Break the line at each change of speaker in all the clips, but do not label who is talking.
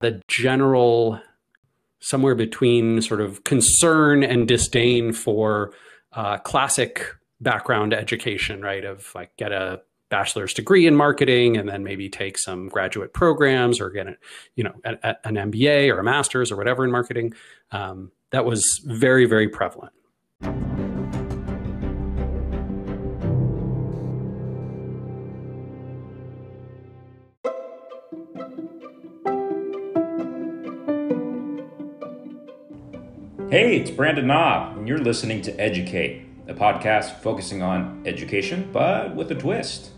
the general somewhere between sort of concern and disdain for uh, classic background education, right? Of like get a bachelor's degree in marketing and then maybe take some graduate programs or get a, you know a, a, an MBA or a master's or whatever in marketing. Um, that was very very prevalent.
Hey, it's Brandon Knob, and you're listening to EduK8, a podcast focusing on education, but with a twist.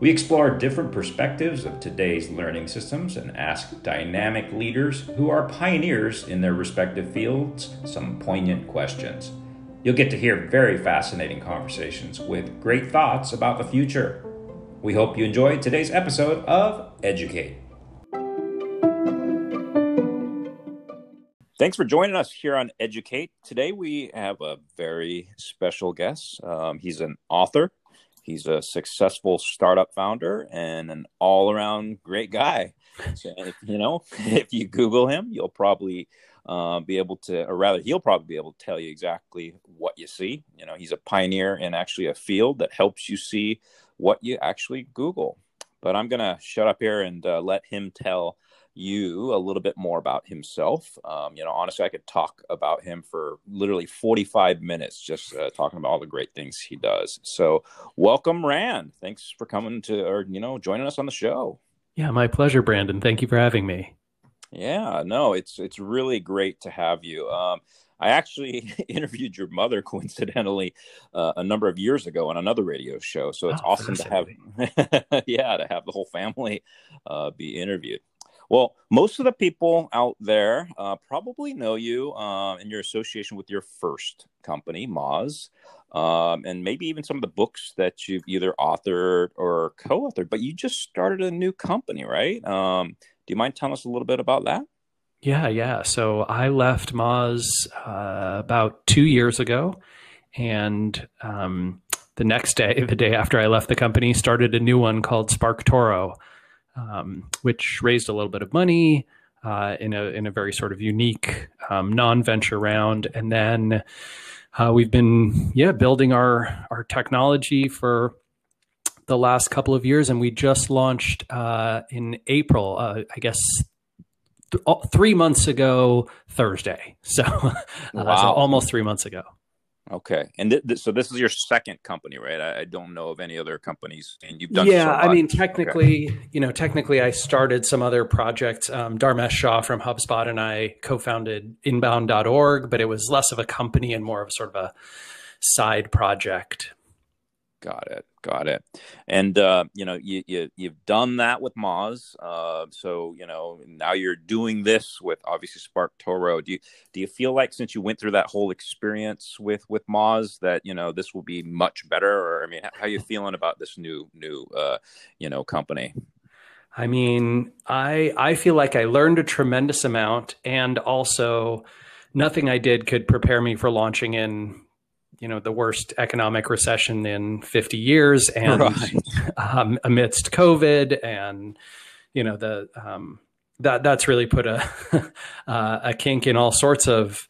We explore different perspectives of today's learning systems and ask dynamic leaders who are pioneers in their respective fields some poignant questions. You'll get to hear very fascinating conversations with great thoughts about the future. We hope you enjoyed today's episode of EduK8. Thanks for joining us here on EduK8. Today we have a very special guest. Um, he's an author, he's a successful startup founder, and an all around great guy. So, you know, if you Google him, you'll probably uh, be able to, or rather, he'll probably be able to tell you exactly what you see. You know, he's a pioneer in actually a field that helps you see what you actually Google. But I'm going to shut up here and uh, let him tell you a little bit more about himself. Um, you know, honestly, I could talk about him for literally 45 minutes just uh, talking about all the great things he does. So, welcome, Rand. Thanks for coming to, or, you know, joining us on the show.
Yeah, my pleasure, Brandon. Thank you for having me.
Yeah, no, it's it's really great to have you. Um, I actually interviewed your mother coincidentally uh, a number of years ago on another radio show, so it's oh, awesome to have, yeah, to have the whole family uh, be interviewed. Well, most of the people out there uh, probably know you uh, in your association with your first company, Moz, um, and maybe even some of the books that you've either authored or co-authored. But you just started a new company, right? Um, do you mind telling us a little bit about that?
Yeah, yeah. So I left Moz uh, about two years ago, and um, the next day, the day after I left the company, started a new one called SparkToro um, which raised a little bit of money uh, in a in a very sort of unique um, non venture round, and then uh, we've been yeah building our our technology for the last couple of years, and we just launched uh, in April. Uh, I guess th- three months ago Thursday, so, wow. so almost three months ago.
Okay, and th- th- so this is your second company, right? I, I, don't know of any other companies, and you've done.
Yeah, I mean, technically, okay. you know, technically, I started some other projects. Um, Dharmesh Shah from HubSpot and I co-founded Inbound.org, but it was less of a company and more of sort of a side project.
Got it. Got it. And uh, you know, you, you you've done that with Moz. Uh, so you know, now you're doing this with obviously SparkToro. Do you do you feel like since you went through that whole experience with with Moz that you know this will be much better? Or I mean, how, are you feeling about this new new uh, you know company?
I mean, I I feel like I learned a tremendous amount, and also nothing I did could prepare me for launching in you know the worst economic recession in 50 years and right. um, amidst covid and you know the um, that that's really put a uh, a kink in all sorts of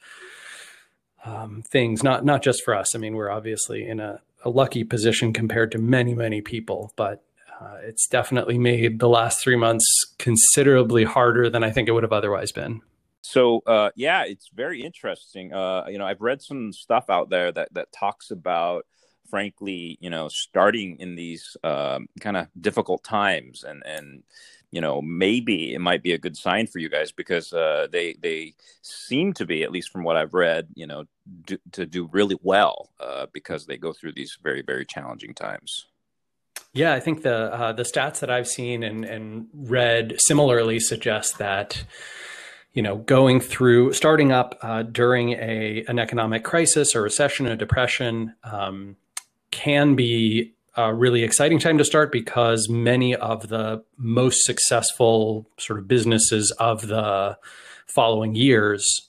um, things not not just for us i mean we're obviously in a, a lucky position compared to many many people but uh, it's definitely made the last three months considerably harder than i think it would have otherwise been
so uh, yeah, it's very interesting. Uh, you know, I've read some stuff out there that that talks about, frankly, you know, starting in these um, kind of difficult times, and and you know maybe it might be a good sign for you guys because uh, they they seem to be, at least from what I've read, you know, do, to do really well uh, because they go through these very very challenging times.
Yeah, I think the uh, the stats that I've seen and and read similarly suggest that you know, going through, starting up uh, during a an economic crisis or recession, a depression, um, can be a really exciting time to start because many of the most successful sort of businesses of the following years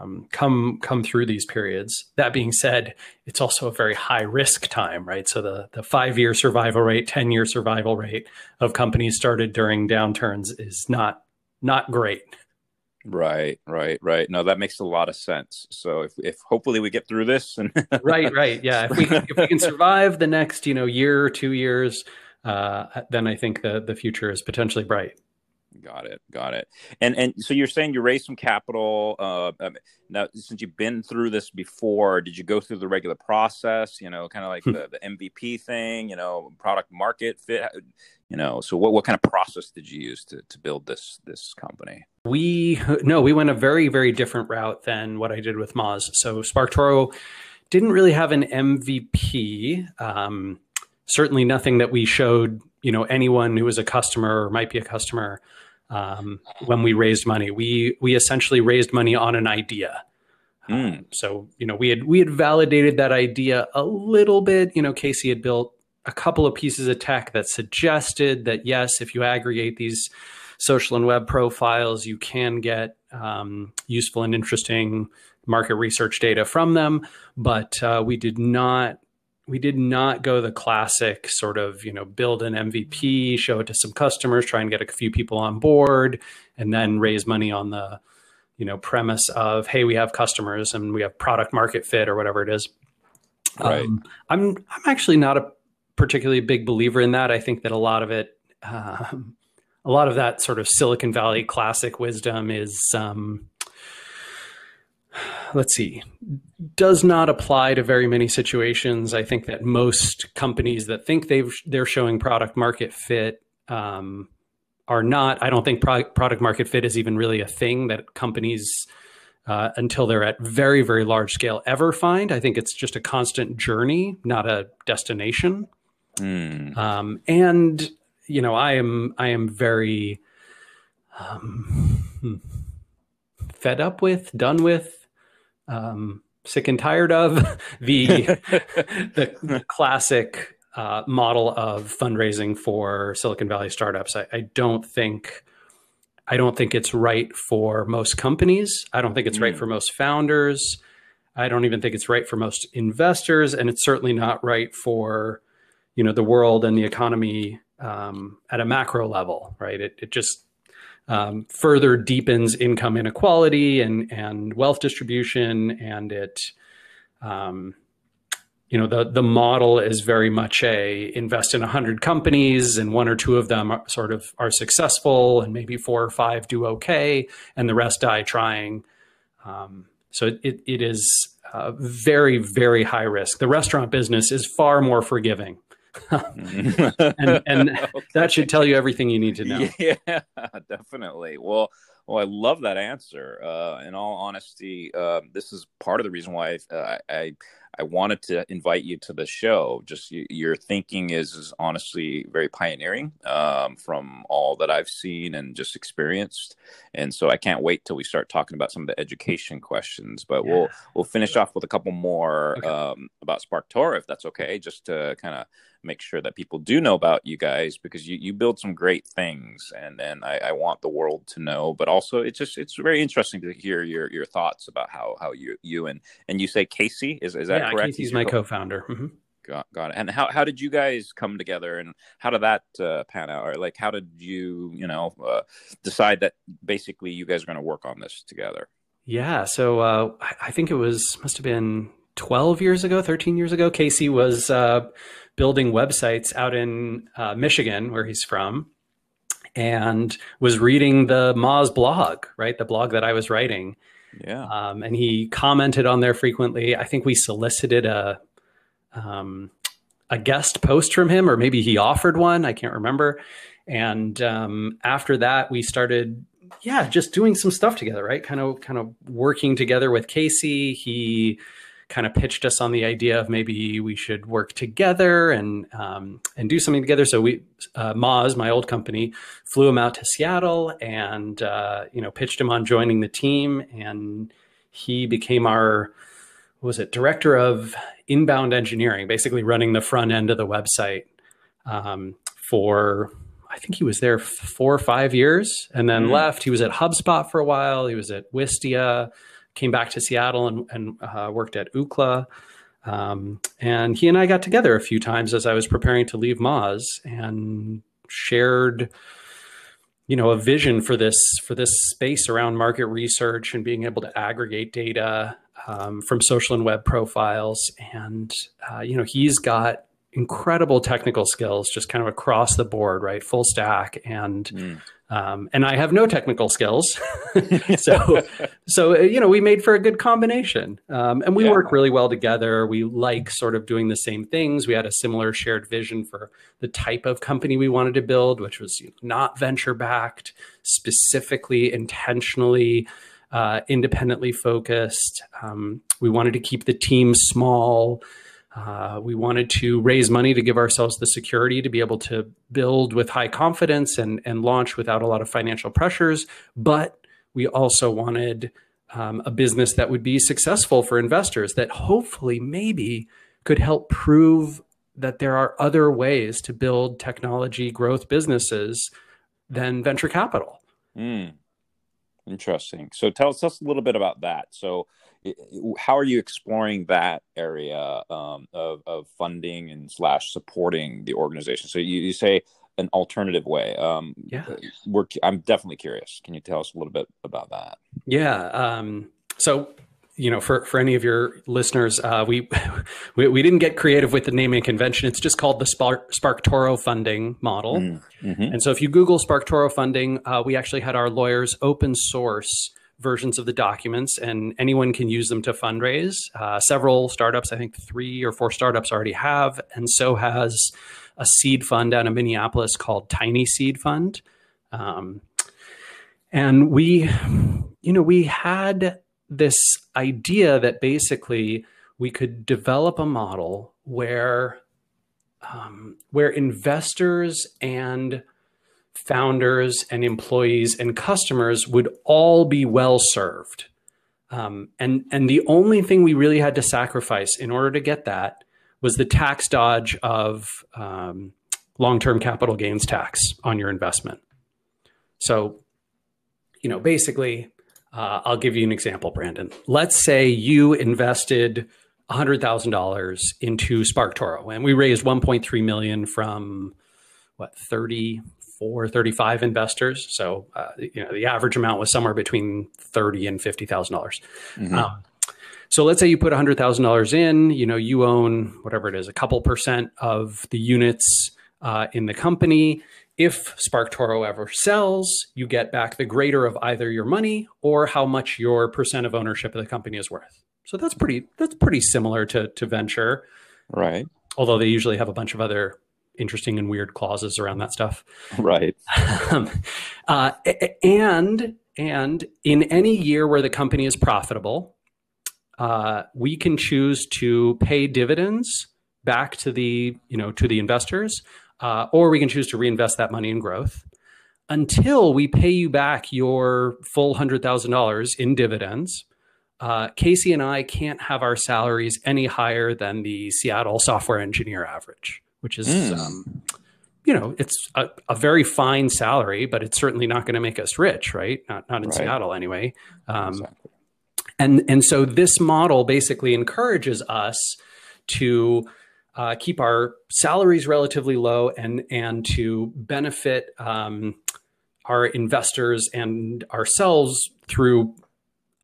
um, come come through these periods. That being said, it's also a very high risk time, right? So the the five year survival rate, ten year survival rate of companies started during downturns is not not great.
Right, right, right. No, that makes a lot of sense. So if if hopefully we get through this and
right, right, yeah. If we if we can survive the next you know year or two years, uh, then I think the the future is potentially bright.
Got it. Got it. And and so you're saying you raised some capital. Uh, um, now, since you've been through this before, did you go through the regular process? You know, kind of like hmm. the, the MVP thing. You know, product market fit. You know, so what what kind of process did you use to to build this this company?
We no, we went a very very different route than what I did with Moz. So SparkToro didn't really have an MVP. Um, certainly nothing that we showed you know anyone who was a customer or might be a customer um, when we raised money. We we essentially raised money on an idea. Mm. Um, so you know we had we had validated that idea a little bit. You know, Casey had built a couple of pieces of tech that suggested that yes, if you aggregate these social and web profiles, you can get um, useful and interesting market research data from them. But uh, we did not we did not go the classic sort of you know build an mvp show it to some customers try and get a few people on board and then raise money on the you know premise of hey we have customers and we have product market fit or whatever it is right. Um, i'm i'm actually not a particularly a big believer in that i think that a lot of it um, a lot of that sort of silicon valley classic wisdom is um, let's see, does not apply to very many situations. I think that most companies that think they've they're showing product market fit um, are not. I don't think pro- product market fit is even really a thing that companies. Uh, until they're at very very large scale ever find i think it's just a constant journey not a destination mm. um, and you know i am i am very um, fed up with done with um, sick and tired of the the classic uh, model of fundraising for Silicon Valley startups. I, I, don't think I don't think it's right for most companies. I don't think it's mm. right for most founders. I don't even think it's right for most investors, and it's certainly not right for you know the world and the economy um, at a macro level. Right? It it just um, further deepens income inequality and and wealth distribution, and it, um, you know, the the model is very much a invest in hundred companies, and one or two of them are, sort of are successful, and maybe four or five do okay, and the rest die trying. Um, so it it is uh, very very high risk. The restaurant business is far more forgiving. and, and okay. that should tell you everything you need to know.
Yeah, definitely. Well, well, I love that answer. Uh, in all honesty, uh, this is part of the reason why uh, I I wanted to invite you to the show. Just you, your thinking is is honestly very pioneering um, from all that I've seen and just experienced, and so I can't wait till we start talking about some of the education questions. But yeah. we'll we'll finish off with a couple more okay. um, about SparkToro, if that's okay, just to kind of make sure that people do know about you guys because you, you build some great things and and I, I want the world to know but also it's just it's very interesting to hear your your thoughts about how how you you and and you say casey is, is that
yeah,
correct
casey's my co-founder mm-hmm.
Got, got it. And how, how did you guys come together and how did that uh, pan out? Or like, how did you, you know, uh, decide that basically you guys are going to work on this together?
Yeah. So uh, I think it was, must have been 12 years ago, 13 years ago. Casey was uh, building websites out in uh, Michigan, where he's from, and was reading the Moz blog, right? The blog that I was writing.
Yeah.
Um, and he commented on there frequently. I think we solicited a um, a guest post from him, or maybe he offered one. I can't remember. And um, after that, we started, yeah, just doing some stuff together, right? Kind of, kind of working together with Casey. He kind of pitched us on the idea of maybe we should work together and um, and do something together. So we, uh, Moz, my old company, flew him out to Seattle and uh, you know pitched him on joining the team, and he became our was it director of inbound engineering, basically running the front end of the website um, for. I think he was there four or five years and then mm-hmm. left. He was at HubSpot for a while. He was at Wistia came back to Seattle and, and uh, worked at Ookla. Um, and he and I got together a few times as I was preparing to leave Moz and shared, you know a vision for this for this space around market research and being able to aggregate data um, from social and web profiles and uh, you know he's got incredible technical skills just kind of across the board right full stack and mm. Um, and I have no technical skills, so so you know we made for a good combination, um, and we yeah. work really well together. We like sort of doing the same things. We had a similar shared vision for the type of company we wanted to build, which was not venture backed, specifically intentionally uh, independently focused. Um, we wanted to keep the team small. Uh, we wanted to raise money to give ourselves the security to be able to build with high confidence and, and launch without a lot of financial pressures. But we also wanted um, a business that would be successful for investors that hopefully maybe could help prove that there are other ways to build technology growth businesses than venture capital.
Mm. Interesting. So tell us, tell us a little bit about that. So how are you exploring that area um, of, of funding and slash supporting the organization? So you, you say an alternative way. Um,
yeah,
we're, I'm definitely curious. Can you tell us a little bit about that?
Yeah. Um, so you know, for, for any of your listeners, uh, we, we, we didn't get creative with the naming convention. It's just called the SparkToro funding model. Mm, mm-hmm. And so, if you Google SparkToro funding, uh, we actually had our lawyers open source versions of the documents, and anyone can use them to fundraise. Uh, several startups, I think three or four startups already have, and so has a seed fund out of Minneapolis called TinySeed Fund. Um, and we, you know, we had this idea that basically we could develop a model where um, where investors and founders and employees and customers would all be well served. Um, and and the only thing we really had to sacrifice in order to get that was the tax dodge of um, long-term capital gains tax on your investment. So, you know, basically, uh, I'll give you an example, Brandon. Let's say you invested $100,000 into SparkToro and we raised 1.3 million from what 30 34, 35 investors. So, uh, you know, the average amount was somewhere between 30 and $50,000. mm-hmm. um, so let's say you put $100,000 in, you know, you own whatever it is, a couple percent of the units uh, in the company. If SparkToro ever sells, you get back the greater of either your money or how much your percent of ownership of the company is worth. So that's pretty that's pretty similar to to venture.
Right.
Although they usually have a bunch of other interesting and weird clauses around that stuff.
Right.
um, uh, and and in any year where the company is profitable, uh, we can choose to pay dividends back to the you know to the investors, uh, or we can choose to reinvest that money in growth until we pay you back your full hundred thousand dollars in dividends. Uh, Casey and I can't have our salaries any higher than the Seattle software engineer average which is, mm. um, you know, it's a, a, very fine salary, but it's certainly not going to make us rich, right? Not not in right. Seattle anyway. Um, exactly. And and so this model basically encourages us to uh, keep our salaries relatively low and and to benefit um, our investors and ourselves through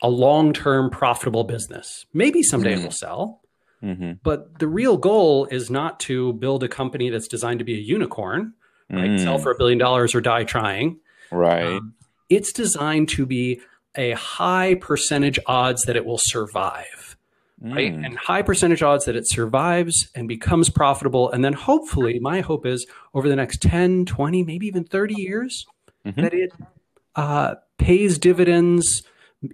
a long-term profitable business. Maybe someday mm. it will sell. Mm-hmm. But the real goal is not to build a company that's designed to be a unicorn, right? Mm. Sell for a billion dollars or die trying.
Right. Um,
it's designed to be a high percentage odds that it will survive. Mm. Right. And high percentage odds that it survives and becomes profitable. And then hopefully, my hope is over the next 10, 20, maybe even 30 years, mm-hmm. that it uh, pays dividends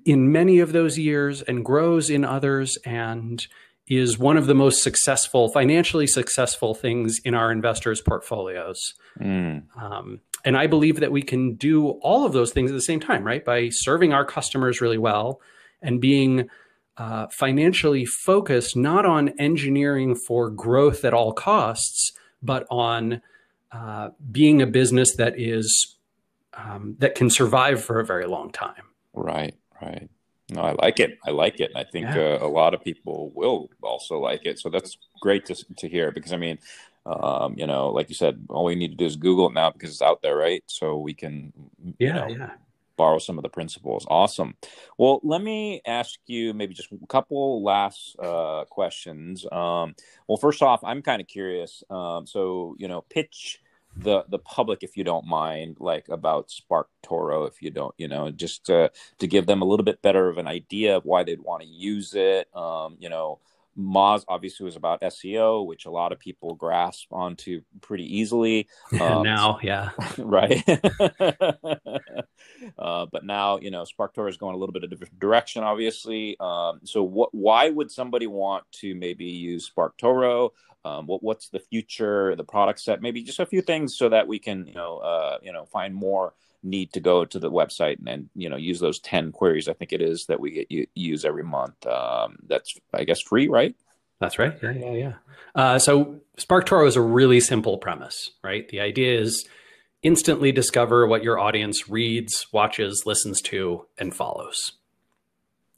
in many of those years and grows in others and is one of the most successful, financially successful things in our investors' portfolios. Mm. Um, and I believe that we can do all of those things at the same time, right? By serving our customers really well and being uh, financially focused, not on engineering for growth at all costs, but on uh, being a business that is um, that can survive for a very long time.
Right, right. No, I like it. I like it. And I think yeah. uh, a lot of people will also like it. So that's great to, to hear because I mean, Um, you know, like you said, all we need to do is Google it now because it's out there, right? So we can,
yeah,
know,
yeah.
borrow some of the principles. Awesome. Well, let me ask you maybe just a couple last uh, questions. Um, well, first off, I'm kind of curious. Um, so, you know, pitch the the public if you don't mind like about spark toro if you don't you know just to to give them a little bit better of an idea of why they'd want to use it um you know Moz obviously was about SEO, which a lot of people grasp onto pretty easily.
Um, now, yeah,
right. uh, but now, you know, SparkToro is going a little bit of a different direction, obviously. Um, so, what? Why would somebody want to maybe use SparkToro? Um, what, what's the future, the product set? Maybe just a few things so that we can, you know, uh, you know, find more need to go to the website and, and, you know use those 10 queries i think it is that we get you, use every month. Um, that's i guess free right?
That's right. Yeah yeah yeah. Uh, so SparkToro is a really simple premise right? The idea is instantly discover what your audience reads watches listens to and follows.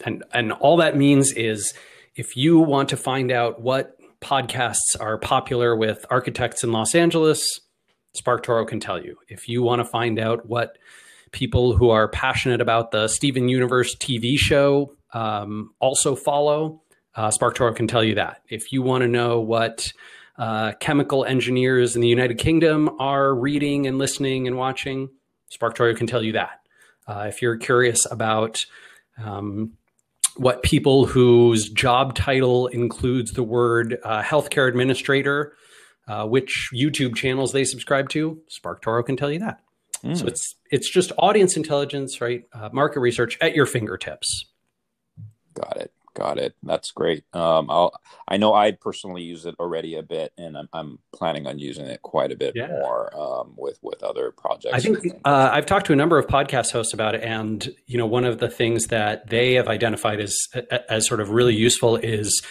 And and all that means is if you want to find out what podcasts are popular with architects in los angeles SparkToro can tell you. If you want to find out what people who are passionate about the Steven Universe TV show um, also follow, uh, SparkToro can tell you that. If you want to know what uh, chemical engineers in the United Kingdom are reading and listening and watching, SparkToro can tell you that. Uh, if you're curious about um, what people whose job title includes the word uh, healthcare administrator uh, which YouTube channels they subscribe to. SparkToro can tell you that. Mm. So hmm. it's it's just audience intelligence, right? Uh, market research at your fingertips.
Got it. Got it. That's great. Um, I'll, I know I personally use it already a bit, and I'm, I'm planning on using it quite a bit yeah. more um, with with other projects.
I think uh, I've talked to a number of podcast hosts about it, and you know, one of the things that they have identified as as sort of really useful is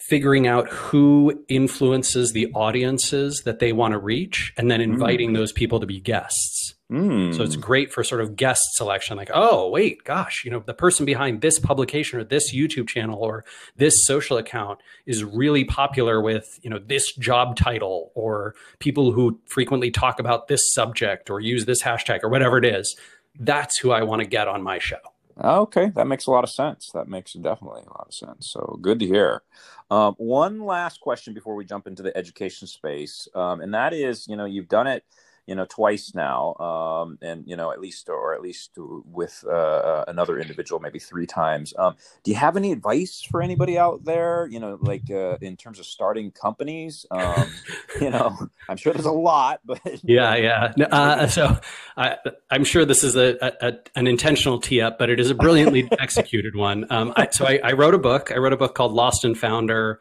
figuring out who influences the audiences that they want to reach and then inviting mm. those people to be guests. Mm. So it's great for sort of guest selection like, oh, wait, gosh, you know, the person behind this publication or this YouTube channel or this social account is really popular with, you know, this job title or people who frequently talk about this subject or use this hashtag or whatever it is. That's who I want to get on my show.
Okay, that makes a lot of sense. That makes definitely a lot of sense. So good to hear. Um, one last question before we jump into the education space, um, and that is, you know, you've done it you know twice now um, and you know at least or at least with uh, uh, another individual maybe three times. Um, do you have any advice for anybody out there you know like uh, in terms of starting companies? Um, you know i'm sure there's a lot but
yeah yeah. Uh, so I, am sure this is a, a, an intentional tee up but it is a brilliantly executed one. Um, I, so I, I, wrote a book. I wrote a book called lost and founder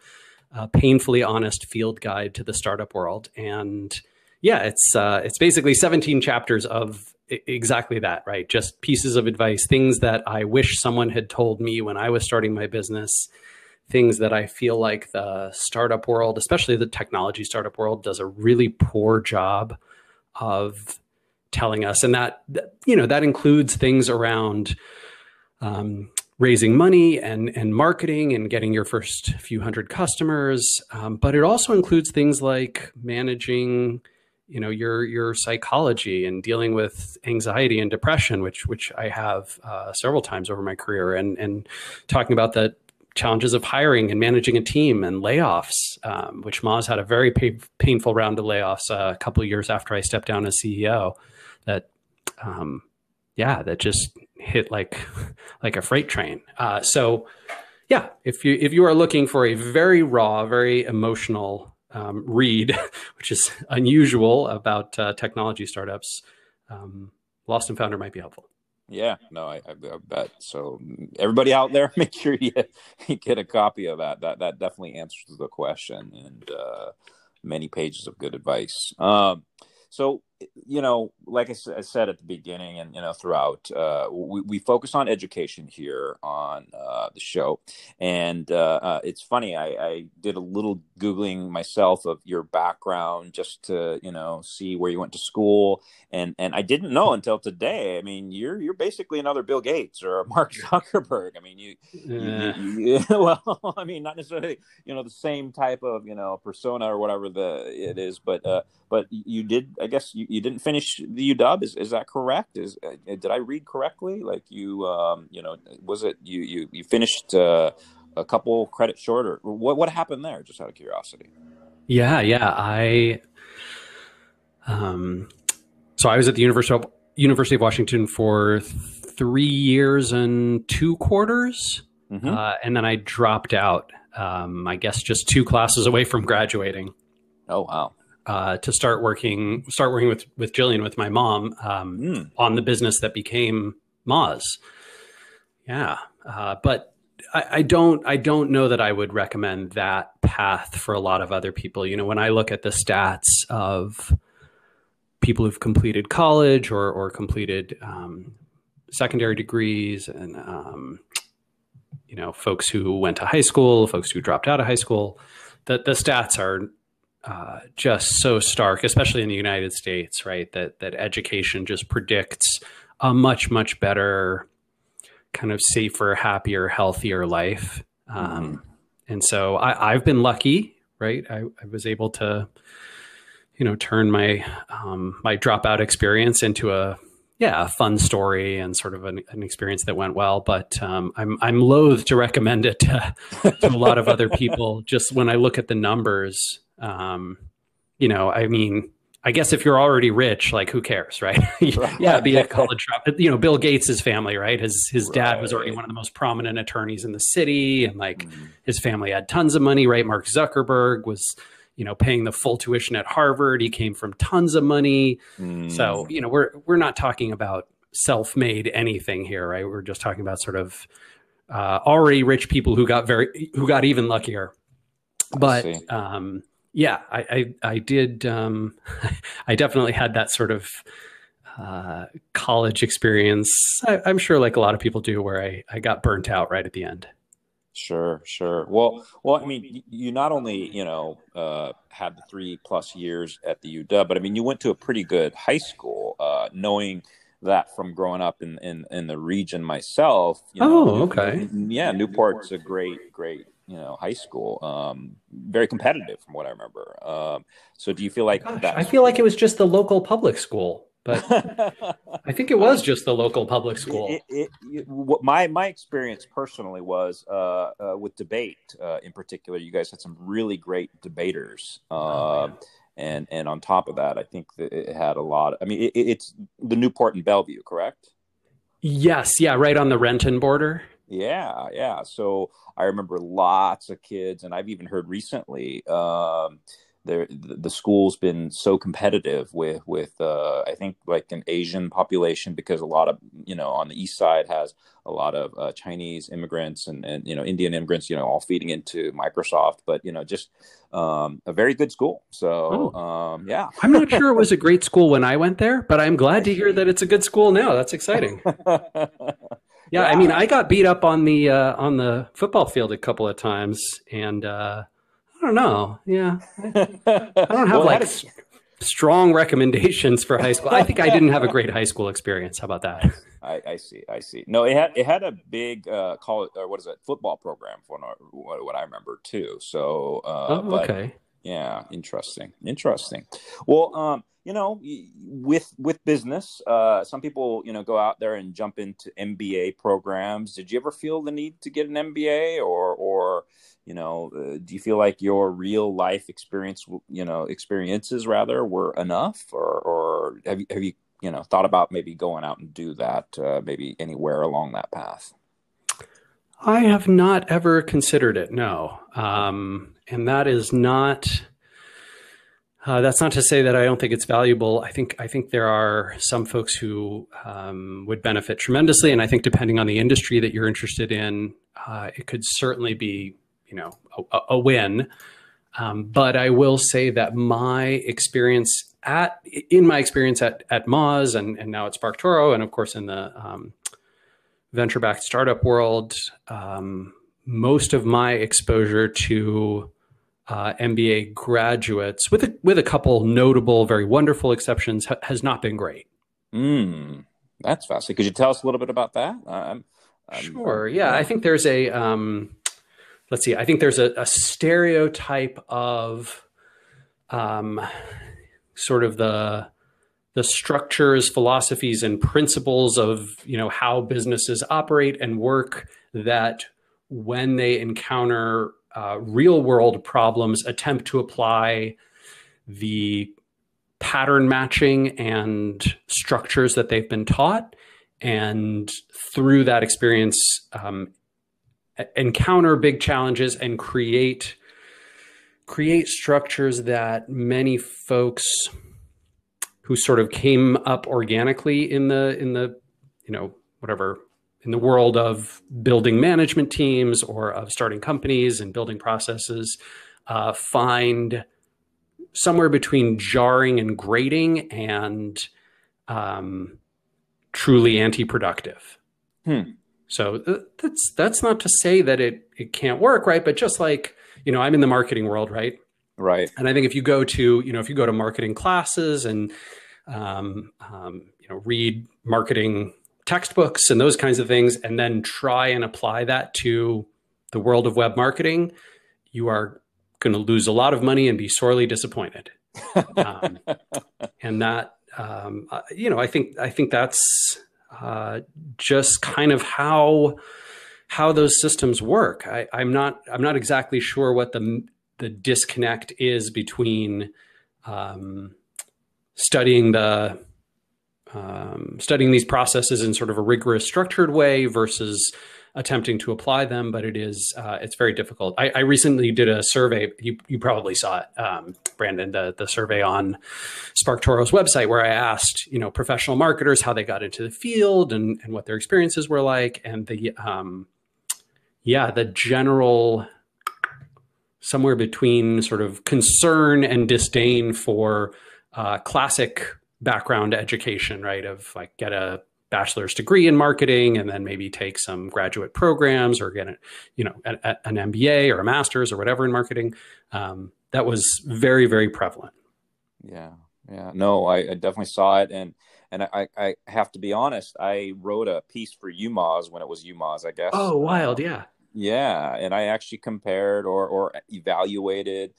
a painfully honest field guide to the startup world. And yeah, it's uh, it's basically 17 chapters of exactly that, right? Just pieces of advice, things that I wish someone had told me when I was starting my business, things that I feel like the startup world, especially the technology startup world, does a really poor job of telling us, and that you know that includes things around. Um, raising money and and marketing and getting your first few hundred customers um, but it also includes things like managing you know your your psychology and dealing with anxiety and depression which which I have uh, several times over my career and and talking about the challenges of hiring and managing a team and layoffs um, which Moz had a very painful round of layoffs uh, a couple years after I stepped down as CEO that um, yeah that just hit like like a freight train. Uh, so yeah if you if you are looking for a very raw very emotional um, read, which is unusual about uh, technology startups, um, Lost and Founder might be helpful.
Yeah, no, I, I, bet. So everybody out there, make sure you, you, get a copy of that. That that definitely answers the question and uh, many pages of good advice. Um, so you know, like I, I, said at the beginning, and you know, throughout, uh, we, we focus on education here on uh, the show, and uh, uh, it's funny. I, I, did a little googling myself of your background just to you know see where you went to school, and and I didn't know until today. I mean, you're you're basically another Bill Gates or Mark Zuckerberg. I mean, you, yeah. you, you, you well, I mean, not necessarily you know the same type of you know persona or whatever the it is, but uh, but you did. I guess you, you didn't finish the UW. Is is that correct? Is uh, did I read correctly? Like you, um, you know, was it you you you finished uh, a couple credits shorter? What what happened there? Just out of curiosity.
Yeah, yeah. I um, so I was at the University of University of Washington for three years and two quarters, mm-hmm. uh, and then I dropped out. Um, I guess just two classes away from graduating.
Oh wow!
Uh, to start working start working with with Gillian with my mom um, mm. on the business that became Moz. Yeah, uh, but I, I, don't I don't know that I would recommend that path for a lot of other people. You know, when I look at the stats of people who've completed college or or completed um, secondary degrees and um, you know folks who went to high school, folks who dropped out of high school, that the stats are uh, just so stark, especially in the United States, right? That that education just predicts a much much better, kind of safer, happier, healthier life. Um, mm-hmm. And so I, have been lucky, right? I, I, was able to, you know, turn my um, my dropout experience into a yeah a fun story and sort of an, an experience that went well. But um, I'm I'm loath to recommend it to, to a lot of other people. Just when I look at the numbers um, you know, I mean, I guess if you're already rich, like who cares, right? yeah, be a college drop. You know, Bill Gates' family, right? His his dad was already one of the most prominent attorneys in the city, and like mm. his family had tons of money, right? Mark Zuckerberg was, you know, paying the full tuition at Harvard. He came from tons of money. Mm. So you know, we're we're not talking about self-made anything here, right? We're just talking about sort of uh, already rich people who got very who got even luckier. But um, yeah, I, I, I did. Um, I definitely had that sort of uh, college experience. I, am sure, like a lot of people do, where I, I got burnt out right at the end.
Sure, sure. Well, well, I mean, you not only you know uh, had the three plus years at the UW, but I mean, you went to a pretty good high school. Uh, knowing that from growing up in in, in the region myself.
You know, oh, okay.
Yeah, Newport's a great, great you know high school um very competitive from what i remember um so do you feel like
Gosh, that i feel like it was just the local public school but i think it was just the local public school. it,
it, it, what my my experience personally was uh, uh with debate uh, in particular you guys had some really great debaters oh, um, and and on top of that i think that it had a lot of, i mean it's the newport and bellevue correct?
Yes yeah right on the renton border.
Yeah, yeah. So I remember lots of kids, and I've even heard recently um, there the school's been so competitive with with uh, I think like an Asian population because a lot of you know on the east side has a lot of uh, Chinese immigrants and and you know Indian immigrants you know all feeding into Microsoft, but you know just um, a very good school. So oh. um, yeah,
I'm not sure it was a great school when I went there, but I'm glad to hear that it's a good school now. That's exciting. Yeah, I mean, I got beat up on the uh, on the football field a couple of times, and uh, don't know. Yeah, I, don't have well, like a... strong recommendations for high school. I think I didn't have a great high school experience. How about that?
I, I see. I see. No, it had it had a big uh, college or what is it football program for what, what I remember too. So, uh,
oh, but, okay.
Yeah, interesting. Interesting. Well, um, you know, with with business, uh, some people you know go out there and jump into MBA programs. Did you ever feel the need to get an MBA, or or you know, uh, do you feel like your real life experience, you know, experiences rather were enough, or or have you have you you know thought about maybe going out and do that, uh, maybe anywhere along that path?
I have not ever considered it. No, um, and that is not uh, that's not to say that I don't think it's valuable. I think I think there are some folks who um, would benefit tremendously, and I think depending on the industry that you're interested in, uh, it could certainly be you know a, a win. Um, but I will say that my experience at in my experience at at Moz and and now at SparkToro, and of course in the um, venture backed startup world, um, most of my exposure to uh, MBA graduates, with a, with a couple notable, very wonderful exceptions, ha- has not been great.
Mm, that's fascinating. Could you tell us a little bit about that? I'm,
I'm, sure. Yeah, I think there's a um, let's see. I think there's a, a stereotype of um, sort of the the structures, philosophies, and principles of you know how businesses operate and work that when they encounter uh, real world problems attempt to apply the pattern matching and structures that they've been taught and through that experience um, encounter big challenges and create create structures that many folks who sort of came up organically in the in the you know whatever in the world of building management teams or of starting companies and building processes uh, find somewhere between jarring and grating and um, truly anti-productive.
Hmm.
So uh, that's that's not to say that it it can't work, right? But just like you know, I'm in the marketing world, right?
Right.
And I think if you go to you know if you go to marketing classes and um, um, you know read marketing textbooks and those kinds of things, and then try and apply that to the world of web marketing, you are going to lose a lot of money and be sorely disappointed. um, and that, um, uh, you know, I think I think that's uh, just kind of how how those systems work. I, I'm not I'm not exactly sure what the the disconnect is between um, studying the um, studying these processes in sort of a rigorous, structured way versus attempting to apply them. But it is uh, it's very difficult. I, I, recently did a survey. You, you probably saw it, um, Brandon, the the survey on SparkToro's website, where I asked you know professional marketers how they got into the field and and what their experiences were like, and the um, yeah the general somewhere between sort of concern and disdain for uh, classic background education, right? Of like get a bachelor's degree in marketing and then maybe take some graduate programs or get a, you know a, a, an MBA or a master's or whatever in marketing. Um, that was very very prevalent.
Yeah, yeah. No, I, I definitely saw it, and and I, I have to be honest. I wrote a piece for YouMoz when it was YouMoz, I guess.
Oh, wild! Yeah.
Yeah, and I actually compared or or evaluated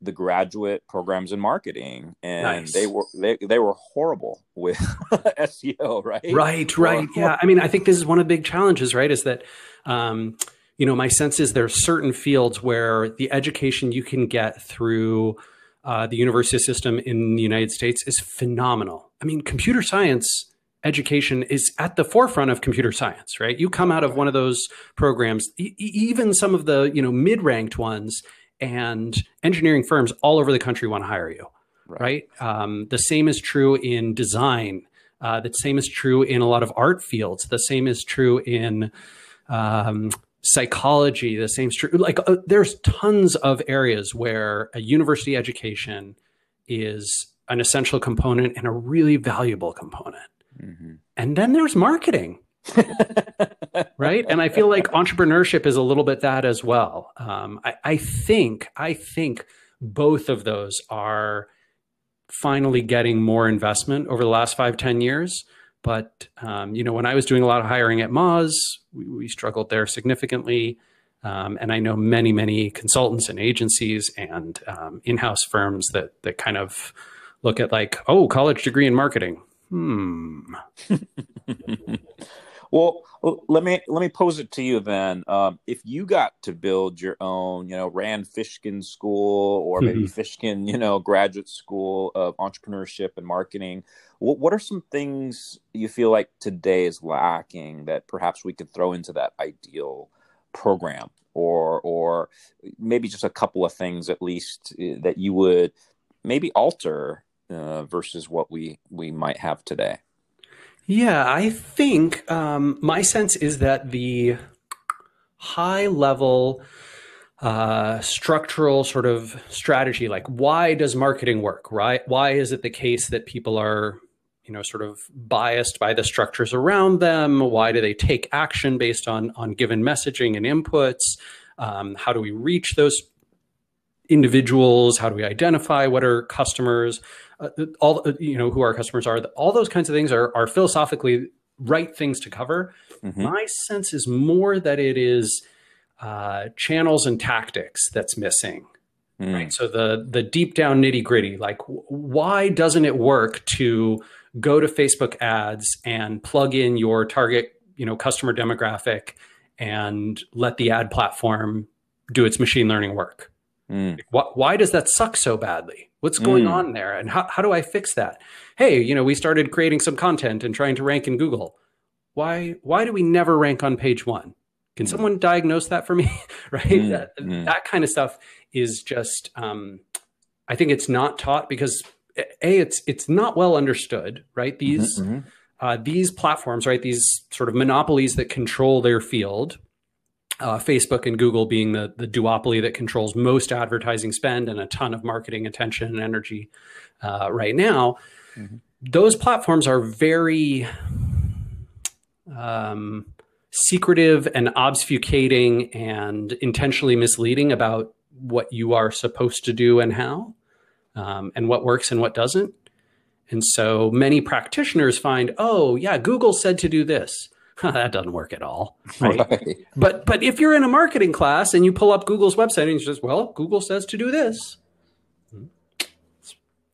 the graduate programs in marketing and nice. they were they, they were horrible with SEO right?
Right right yeah. I mean I think this is one of the big challenges right is that um, you know my sense is there are certain fields where the education you can get through uh, the university system in the United States is phenomenal. I mean computer science education is at the forefront of computer science right? You come out of one of those programs e- even some of the you know mid-ranked ones and engineering firms all over the country want to hire you right, right? Um, the same is true in design uh, the same is true in a lot of art fields the same is true in um, psychology the same is true like uh, there's tons of areas where a university education is an essential component and a really valuable component mm-hmm. and then there's marketing right? And I feel like entrepreneurship is a little bit that as well. Um, I, I think I think both of those are finally getting more investment over the last five ten years. But um, you know, when I was doing a lot of hiring at Moz, we, we struggled there significantly. Um, and I know many, many consultants and agencies and um, in-house firms that that kind of look at like, oh, college degree in marketing. Hmm.
Well, let me let me pose it to you then. Um, if you got to build your own, you know, Rand Fishkin School or maybe mm-hmm. Fishkin, you know, graduate school of entrepreneurship and marketing, what what are some things you feel like today is lacking that perhaps we could throw into that ideal program, or or maybe just a couple of things at least eh, that you would maybe alter uh, versus what we we might have today.
Yeah, I think um, my sense is that the high level uh, structural sort of strategy like why does marketing work right? Why is it the case that people are you know sort of biased by the structures around them? Why do they take action based on on given messaging and inputs? Um, how do we reach those individuals? How do we identify what are customers uh, all you know who our customers are all those kinds of things are, are philosophically right things to cover mm-hmm. my sense is more that it is uh, channels and tactics that's missing. Mm. Right. So the the deep down nitty gritty, like why doesn't it work to go to Facebook ads and plug in your target, you know, customer demographic and let the ad platform do its machine learning work? Mm. Why, why, does that suck so badly? What's going mm. on there? And how, how do I fix that? Hey, you know, we started creating some content and trying to rank in Google. Why why do we never rank on page one? Can mm. someone diagnose that for me? right? Mm. That, mm. that, kind of stuff is just, um, I think it's not taught because a it's it's not well understood. Right? Mm-hmm, these mm-hmm, mm-hmm. Uh, these platforms, right? These sort of monopolies that control their field. Uh, Facebook and Google being the the duopoly that controls most advertising spend and a ton of marketing attention and energy uh, right now. Mm-hmm. Those platforms are very um, secretive and obfuscating and intentionally misleading about what you are supposed to do and how, um, and what works and what doesn't. And so many practitioners find, oh, yeah, Google said to do this. that doesn't work at all. Right? right? But but if you're in a marketing class and you pull up Google's website and you just, well, Google says to do this.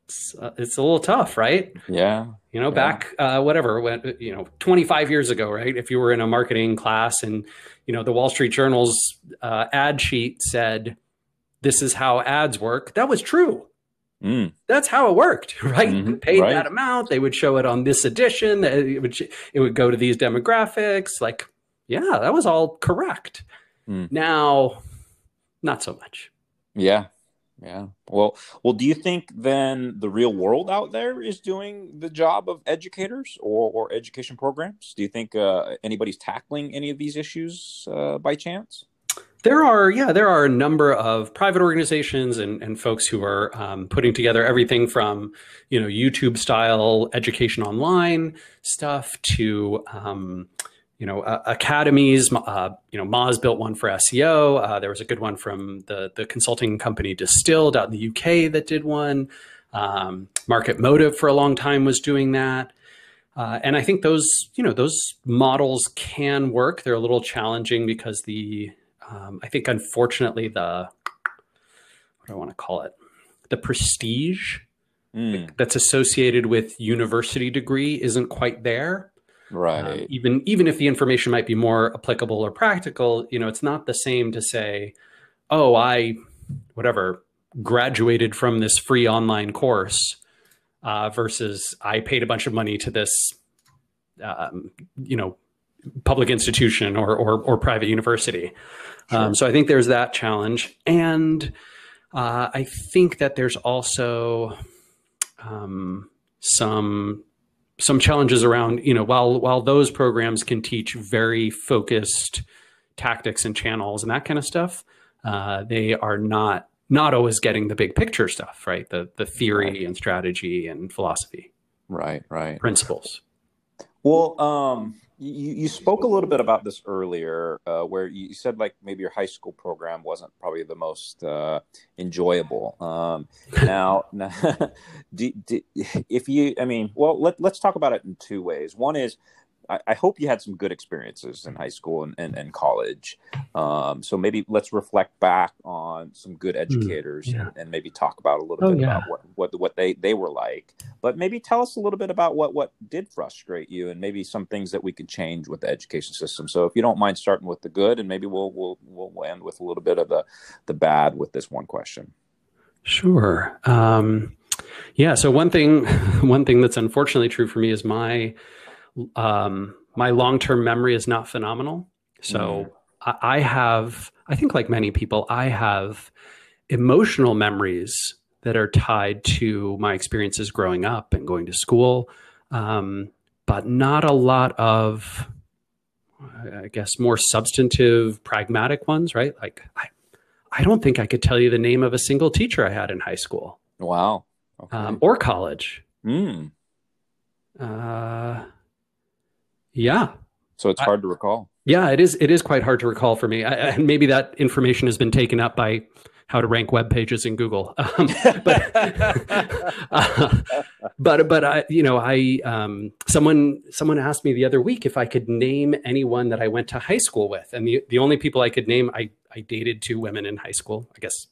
It's, uh, it's a little tough, right?
Yeah.
You know, yeah. back uh, whatever, when, you know, 25 years ago, right? If you were in a marketing class and you know the Wall Street Journal's uh, ad sheet said, "This is how ads work," that was true. Mm. That's how it worked, right? Mm-hmm. Paid right. that amount, they would show it on this edition. It would it would go to these demographics. Like, yeah, that was all correct. Mm. Now, not so much.
Yeah, yeah. Well, well, do you think then the real world out there is doing the job of educators or, or education programs? Do you think uh, anybody's tackling any of these issues uh, by chance?
There are, yeah, there are a number of private organizations and, and folks who are um, putting together everything from, you know, YouTube style education online stuff to, um, you know, uh, academies. Uh, you know, Moz built one for SEO. Uh, there was a good one from the the consulting company Distilled out in the UK that did one. Um, Market Motive for a long time was doing that. Uh, and I think those, you know, those models can work. They're a little challenging because the, um, I think, unfortunately, the, what do I want to call it, the prestige mm. that's associated with university degree isn't quite there.
Right. Um,
even even if the information might be more applicable or practical, you know, it's not the same to say, "Oh, I whatever graduated from this free online course," uh, versus I paid a bunch of money to this, um, you know, public institution or or, or private university. Sure. Um, so I think there's that challenge, and uh, I think that there's also um, some some challenges around you know while while those programs can teach very focused tactics and channels and that kind of stuff uh, they are not not always getting the big picture stuff right the the theory right. and strategy and philosophy
right right
principles
well um you, you spoke a little bit about this earlier, uh, where you said like maybe your high school program wasn't probably the most uh, enjoyable. Um, now, do, do, if you, I mean, well, let, let's talk about it in two ways. One is I, I, hope you had some good experiences in high school and, and, and college. Um, so maybe let's reflect back on some good hmm, educators mm, yeah. and, and, maybe talk about a little oh, bit yeah. about what, what, what they, they were like. But maybe tell us a little bit about what, what did frustrate you and maybe some things that we could change with the education system. So if you don't mind starting with the good and maybe we'll, we'll, we'll end with a little bit of the, the bad with this one question.
Sure. Um, yeah. So one thing, one thing that's unfortunately true for me is my um, my long term memory is not phenomenal. So mm. I, I have, I think, like many people, I have emotional memories that are tied to my experiences growing up and going to school, um, but not a lot of, I guess, more substantive, pragmatic ones, right? Like, I, I don't think I could tell you the name of a single teacher I had in high school
Wow. Okay.
um, or college.
Mm.
Uh, yeah,
So it's
I-
hard to recall.
yeah, it is. It is quite hard to recall for me, I, and maybe that information has been taken up by how to rank web pages in Google. Um, but uh, but but I, you know, I um, someone someone asked me the other week if I could name anyone that I went to high school with, and the the only people I could name, I I dated two women in high school. I guess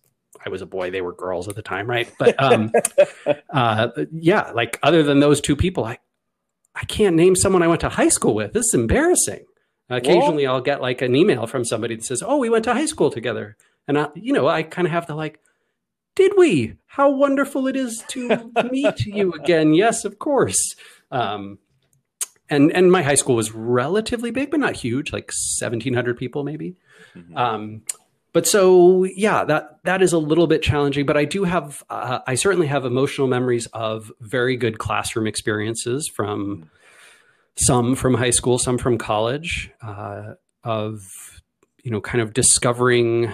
I was a boy; they were girls at the time, right? But um, uh, yeah, like other than those two people, I I can't name someone I went to high school with. This is embarrassing. Occasionally, I'll get like an email from somebody that says, "Oh, we went to high school together," and I, you know, I kind of have to like, "Did we? How wonderful it is to meet you again!" Yes, of course. Um, and and my high school was relatively big, but not huge, like seventeen hundred people, maybe.
Mhm.
Um, but so yeah, that that is a little bit challenging. But I do have, uh, I certainly have emotional memories of very good classroom experiences from some from high school, some from college, uh, of you know, kind of discovering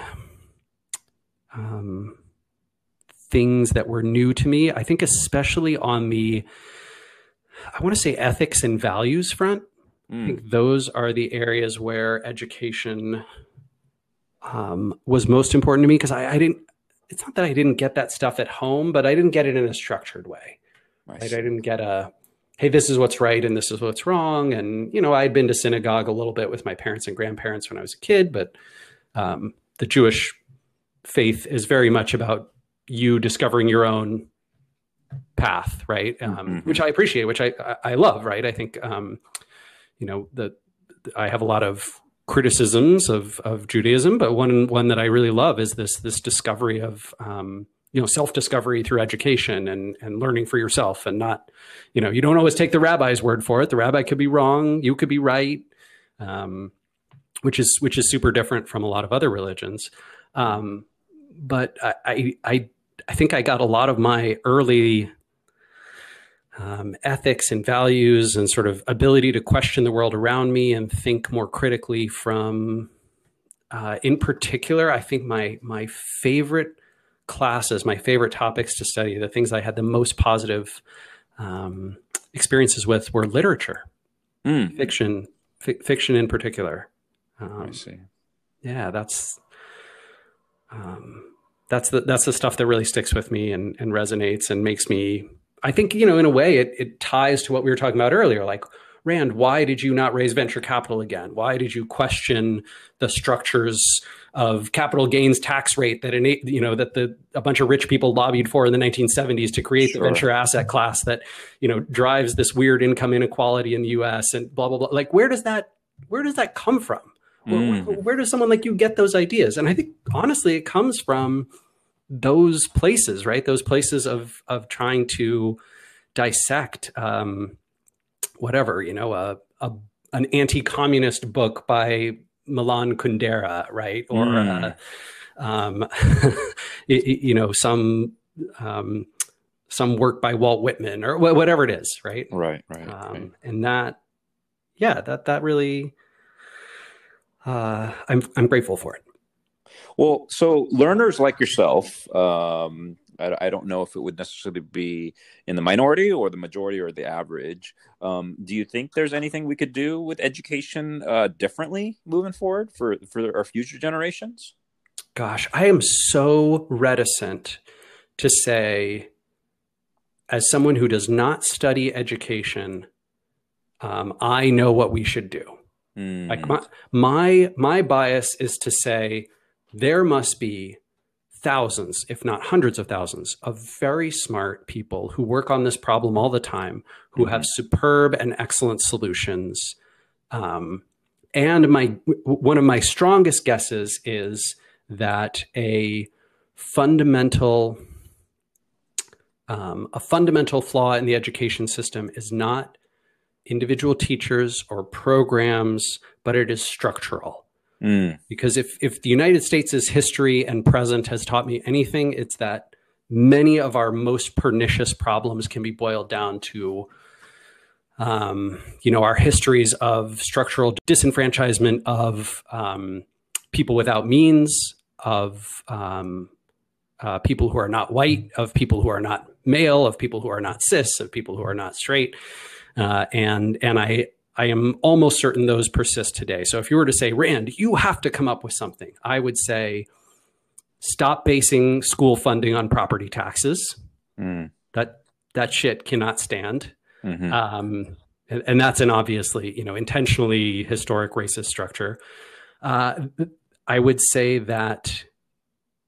um, things that were new to me. I think especially on the, I want to say ethics and values front. I
Mm.
think those are the areas where education um, was most important to me because I, I didn't. It's not that I didn't get that stuff at home, but I didn't get it in a structured way.
I
Right? I didn't get a, hey, this is what's right and this is what's wrong. And you know, I'd been to synagogue a little bit with my parents and grandparents when I was a kid, but um, the Jewish faith is very much about you discovering your own path, right? Um,
Mhm.
Which I appreciate, which I I I love, right? I think um, you know the I have a lot of criticisms of of Judaism, but one one that I really love is this this discovery of um, you know self discovery through education and and learning for yourself, and not you know you don't always take the rabbi's word for it. The rabbi could be wrong, you could be right, um, which is which is super different from a lot of other religions. Um, but I, I I I think I got a lot of my early um, ethics and values and sort of ability to question the world around me and think more critically from uh, in particular i think my my favorite classes my favorite topics to study the things i had the most positive um, experiences with were literature
Mm.
fiction fi- fiction in particular
I
um,
see.
yeah that's um, that's the that's the stuff that really sticks with me and, and resonates and makes me i think you know in a way it, it ties to what we were talking about earlier like rand why did you not raise venture capital again why did you question the structures of capital gains tax rate that you know that the a bunch of rich people lobbied for in the 1970s to create
Sure.
the venture asset class that you know drives this weird income inequality in the US and blah blah blah like where does that where does that come from where,
Mm.
where, where does someone like you get those ideas and i think honestly it comes from those places right those places of of trying to dissect um whatever you know a, a an anti-communist book by milan kundera right or
Mm.
uh, um y- y- you know some um some work by walt whitman or wh- whatever it is right
Right, right.
um,
right.
and that yeah that that really uh, I'm I'm grateful for it.
Well, so learners like yourself, um, I, I don't know if it would necessarily be in the minority or the majority or the average. Um, do you think there's anything we could do with education uh, differently moving forward for for our future generations?
Gosh, I am so reticent to say, as someone who does not study education, um, I know what we should do.
Mm,
Like my my my bias is to say there must be thousands, if not hundreds of thousands, of very smart people who work on this problem all the time, who have superb and excellent solutions. Um, and my one of my strongest guesses is that a fundamental um, a fundamental flaw in the education system is not individual teachers or programs, but it is structural.
Mm,
Because if, if the United States' history and present has taught me anything, it's that many of our most pernicious problems can be boiled down to, um, you know, our histories of structural disenfranchisement of um, people without means, of um, uh, people who are not white, of people who are not male, of people who are not cis, of people who are not straight, uh, and and I I am almost certain those persist today. So if you were to say, Rand, you have to come up with something, I would say, stop basing school funding on property taxes.
Mm.
That that shit cannot stand.
Mhm.
Um, and, and that's an obviously, you know, intentionally historic racist structure. Uh, I would say that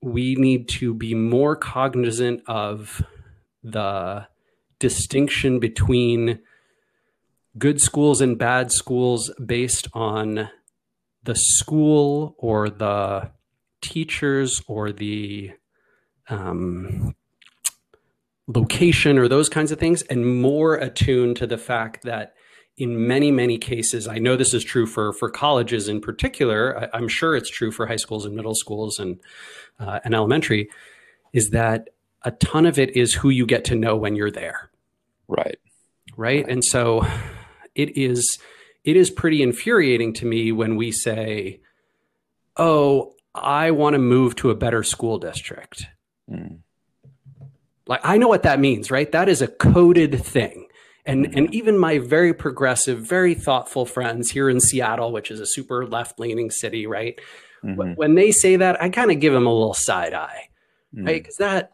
we need to be more cognizant of the distinction between good schools and bad schools based on the school or the teachers or the um, location or those kinds of things, and more attuned to the fact that in many many cases i know this is true for for colleges in particular I, i'm sure it's true for high schools and middle schools and uh, and elementary is that a ton of it is who you get to know when you're there.
Right.
right? And so it is it is pretty infuriating to me when we say oh i want to move to a better school district
Mm.
like i know what that means right that is a coded thing and
Mhm.
and even my very progressive very thoughtful friends here in seattle which is a super left leaning city right
Mhm.
when they say that i kind of give them a little side eye
Mm.
right because that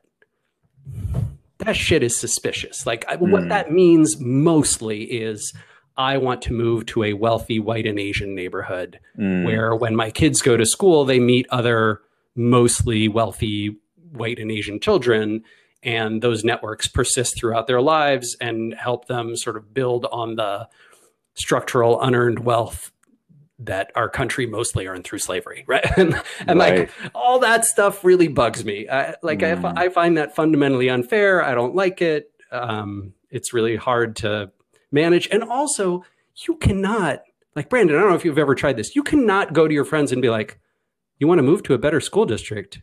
that shit is suspicious like I, what
Mm.
that means mostly is i want to move to a wealthy white and asian neighborhood
Mm.
where when my kids go to school they meet other mostly wealthy white and asian children and those networks persist throughout their lives and help them sort of build on the structural unearned wealth that our country mostly earned through slavery right and, and
Right.
like all that stuff really bugs me I, like I,
Mm.
fi- I find that fundamentally unfair i don't like it um, it's really hard to manage. And also you cannot like brandon i don't know if you've ever tried this. You cannot go to your friends and be like you want to move to a better school district?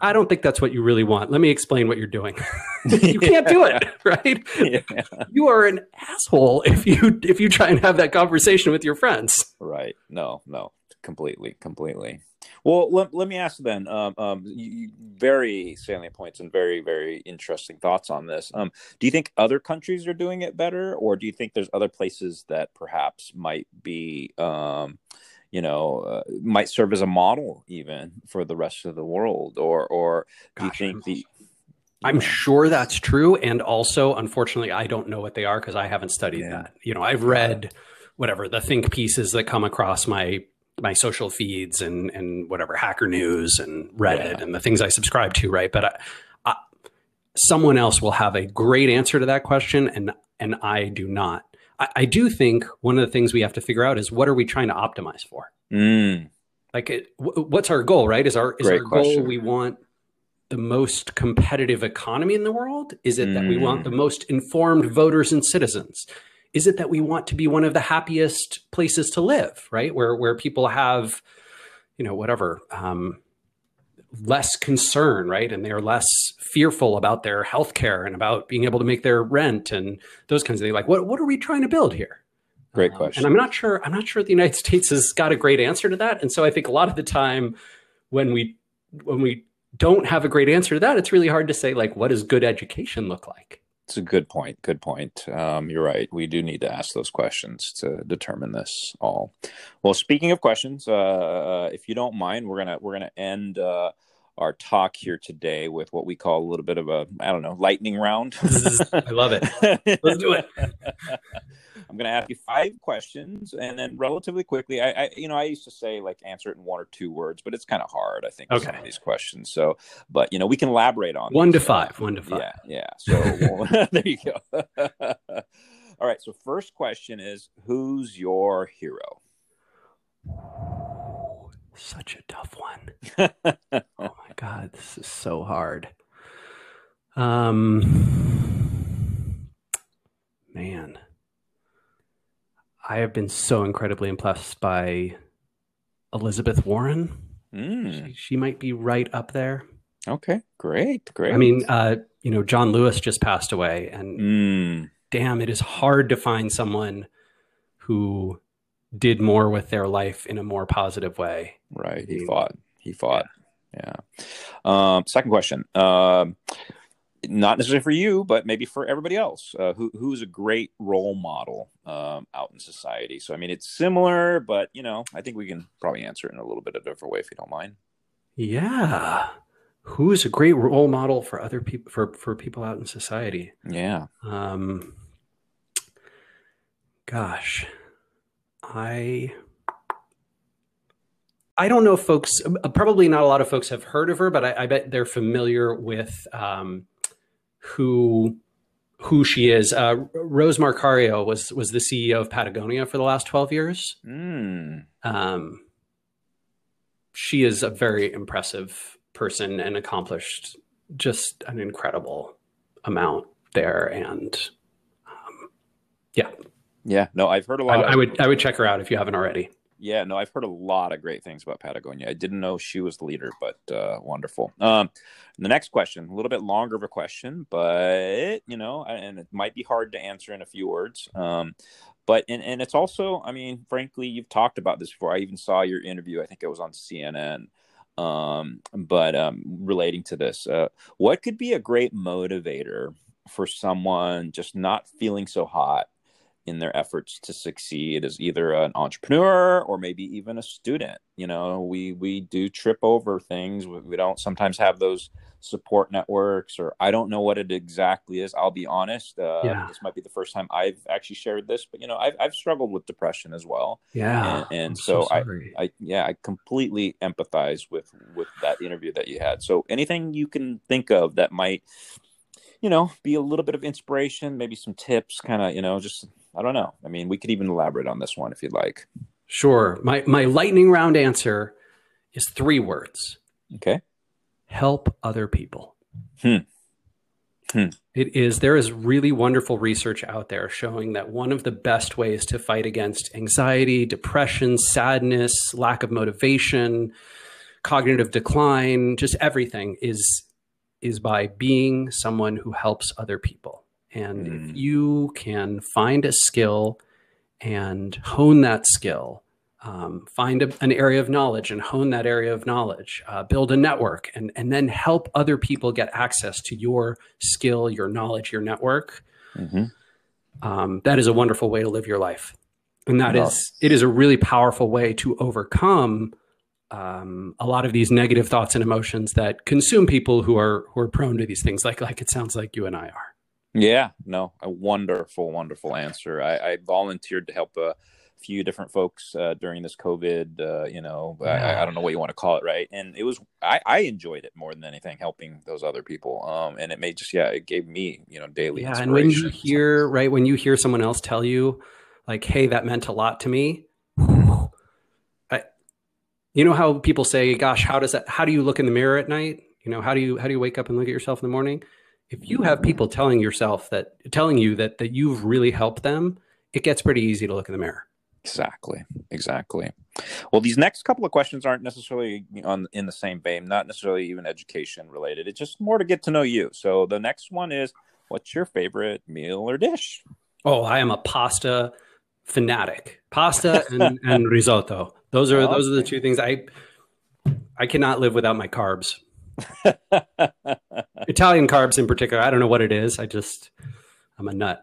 I don't think that's what you really want. Let me explain what you're doing. You can't do it right?
Yeah.
you are an asshole if you if you try and have that conversation with your friends.
Right. No, no, completely, completely. Well, let, let me ask then. Um, um, you, very salient points and very, very interesting thoughts on this. Um, do you think other countries are doing it better, or do you think there's other places that perhaps might be, um, you know, uh, might serve as a model even for the rest of the world, or, or do you think
I'm-
the
I'm sure that's true. And also, unfortunately, I don't know what they are because I haven't studied
Yeah.
that. You know, I've read whatever the think pieces that come across my my social feeds and and whatever Hacker News and Reddit
Yeah.
and the things I subscribe to, right? But I, I, someone else will have a great answer to that question, and and I do not. I, I do think one of the things we have to figure out is what are we trying to optimize for?
Mm,
like it, w- what's our goal right is our is
Great
our goal
question.
we want the most competitive economy in the world is it that we want
Mm.
the most informed voters and citizens is it that we want to be one of the happiest places to live right where where people have you know whatever um less concern right and they're less fearful about their health care and about being able to make their rent and those kinds of things like what what are we trying to build here
great
um,
question.
and I'm not sure. I'm not sure the United States has got a great answer to that. And so I think a lot of the time, when we when we don't have a great answer to that, it's really hard to say like, what does good education look like?
It's a good point. Good point. Um, you're right. We do need to ask those questions to determine this all. Well, speaking of questions, uh, if you don't mind, we're gonna we're gonna end uh, our talk here today with what we call a little bit of a I don't know lightning round.
I love it. Let's do it.
I'm going to ask you five questions, and then relatively quickly. I, I, you know, I used to say like answer it in one or two words, but it's kind of hard. I think with some of these questions. So, but you know, we can elaborate on
One to
these,
five. One to five.
yeah, yeah. So there you go. All right. So first question is, who's your hero?
Such a tough one. oh my god, this is so hard. Um, man, I have been so incredibly impressed by Elizabeth Warren.
Mm,
She, she might be right up there.
okay. Great. Great.
I mean, uh, you know, John Lewis just passed away, and
Mm,
damn, it is hard to find someone who did more with their life in a more positive way.
Right. He fought. he fought. Yeah. Um, second question. Um, not necessarily for you, but maybe for everybody else. Uh, who who's a great role model um, out in society? So I mean, it's similar, but you know, I think we can probably answer it in a little bit of a different way if you don't mind.
Yeah. Who is a great role model for other people for for people out in society?
Yeah.
Um, gosh, I I don't know if folks, uh, probably not a lot of folks have heard of her, but I, I bet they're familiar with um, who who she is. Uh, Rose Marcario was was the CEO of Patagonia for the last twelve years.
Mm.
Um, she is a very impressive person and accomplished just an incredible amount there. And um, yeah,
Yeah. No, I've heard a lot.
I,
of-
I would I would check her out if you haven't already.
Yeah, no, I've heard a lot of great things about Patagonia. I didn't know she was the leader, but uh, wonderful. Um, the next question, a little bit longer of a question, but you know, and it might be hard to answer in a few words. Um, but and, and it's also, I mean, frankly, you've talked about this before. I even saw your interview. I think it was on CNN. Um, but um, relating to this, uh, what could be a great motivator for someone just not feeling so hot in their efforts to succeed as either an entrepreneur or maybe even a student. You know we we do trip over things. We, we don't sometimes have those support networks or i don't know what it exactly is i'll be honest. Uh,
Yeah.
this might be the first time i've actually shared this but you know i've, I've struggled with depression as well.
Yeah,
and, and
I'm
so, I. I yeah i completely empathize with with that interview that you had. So anything you can think of that might you know be a little bit of inspiration maybe some tips kind of you know just i don't know i mean we could even elaborate on this one if you'd like
sure. My my lightning round answer is three words:
okay
help other people.
Hmm. Hmm.
It is there is really wonderful research out there showing that one of the best ways to fight against anxiety, depression, sadness, lack of motivation, cognitive decline, just everything is is by being someone who helps other people. And
Mm.
if you can find a skill and hone that skill, um, find a, an area of knowledge and hone that area of knowledge, uh, build a network, and, and then help other people get access to your skill, your knowledge, your network.
hmm
Um, that is a wonderful way to live your life. And that
Wow.
is, it is a really powerful way to overcome um, a lot of these negative thoughts and emotions that consume people who are who are prone to these things, like like it sounds like you and I are.
yeah no a wonderful wonderful answer. I, I volunteered to help a few different folks uh, during this covid uh, you know I- I, I don't know what you want to call it right? And it was I, I enjoyed it more than anything helping those other people um and it made just yeah it gave me you know daily
Yeah, and when you hear right when you hear someone else tell you, like, "Hey, that meant a lot to me," you know how people say, "Gosh, how does that? How do you look in the mirror at night? You know, how do you how do you wake up and look at yourself in the morning?" If you have people telling yourself that telling you that that you've really helped them, it gets pretty easy to look in the mirror.
Exactly. Exactly. Well, these next couple of questions aren't necessarily on in the same vein, not necessarily even education related. It's just more to get to know you. So the next one is what's your favorite meal or dish?
Oh, I am a pasta fanatic. Pasta and, and risotto. Those are those are the two things I I cannot live without my carbs. Italian carbs in particular. I don't know what it is. I just I'm a nut.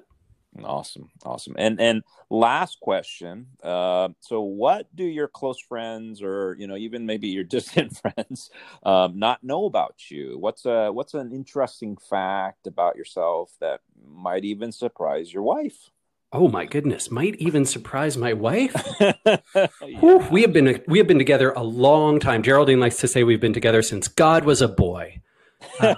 awesome. Awesome. And and last question. Uh, so what do your close friends or you know even maybe your distant friends um, not know about you? What's a what's an interesting fact about yourself that might even surprise your wife?
Oh my goodness, might even surprise my wife.
Yeah.
Whew, we have been we have been together a long time. Geraldine likes to say we've been together since God was a boy. Um,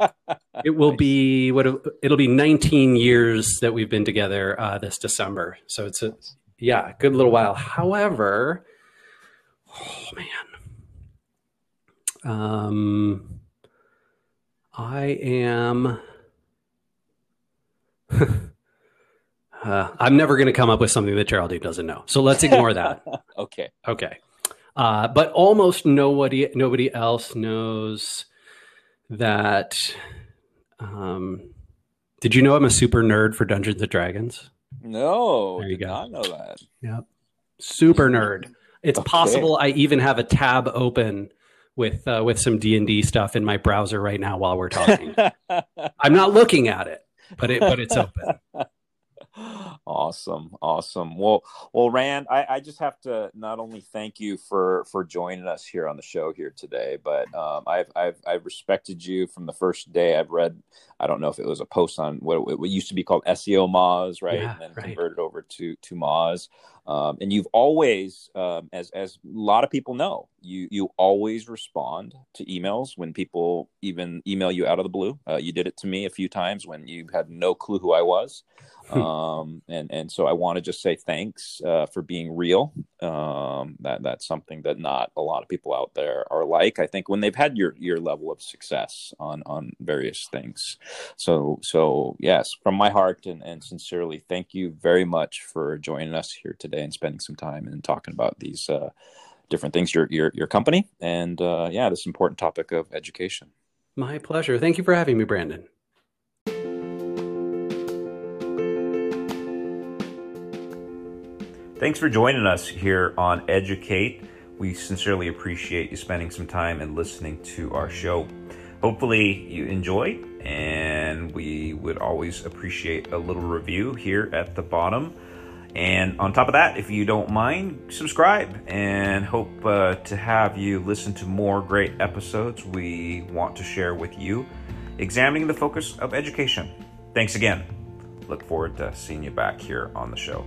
it will be what it'll be 19 years that we've been together uh, this December. So it's a yeah, good little while. However, oh man, um, I am. uh, I'm never going to come up with something that Geraldine doesn't know. So let's ignore that.
okay.
Okay. Uh, but almost nobody nobody else knows that. Um, did you know I'm a super nerd for Dungeons and Dragons?
No,
There you go.
I know that.
Yep, super nerd. It's
Okay.
possible I even have a tab open with uh, with some D and D stuff in my browser right now while we're talking. I'm not looking at it, but it but it's open.
awesome. Awesome. Well well rand I, I just have to not only thank you for for joining us here on the show here today but um, I've, I've i've respected you from the first day i've read i don't know if it was a post on what, what used to be called SEOmoz right?
Yeah,
and then
right.
converted over to to moz. Um, and you've always um, as as a lot of people know you you always respond to emails when people even email you out of the blue uh, you did it to me a few times when you had no clue who i was um, and and so I want to just say thanks uh, for being real. Um, that that's something that not a lot of people out there are like. I think when they've had your your level of success on on various things. So so yes, from my heart and, and sincerely, thank you very much for joining us here today and spending some time and talking about these uh, different things your your your company and uh, yeah, this important topic of education.
My pleasure. Thank you for having me, Brandon.
Thanks for joining us here on EduK8. We sincerely appreciate you spending some time and listening to our show. Hopefully, you enjoy, and we would always appreciate a little review here at the bottom. And on top of that, if you don't mind, subscribe and hope uh, to have you listen to more great episodes we want to share with you, examining the focus of education. Thanks again. Look forward to seeing you back here on the show.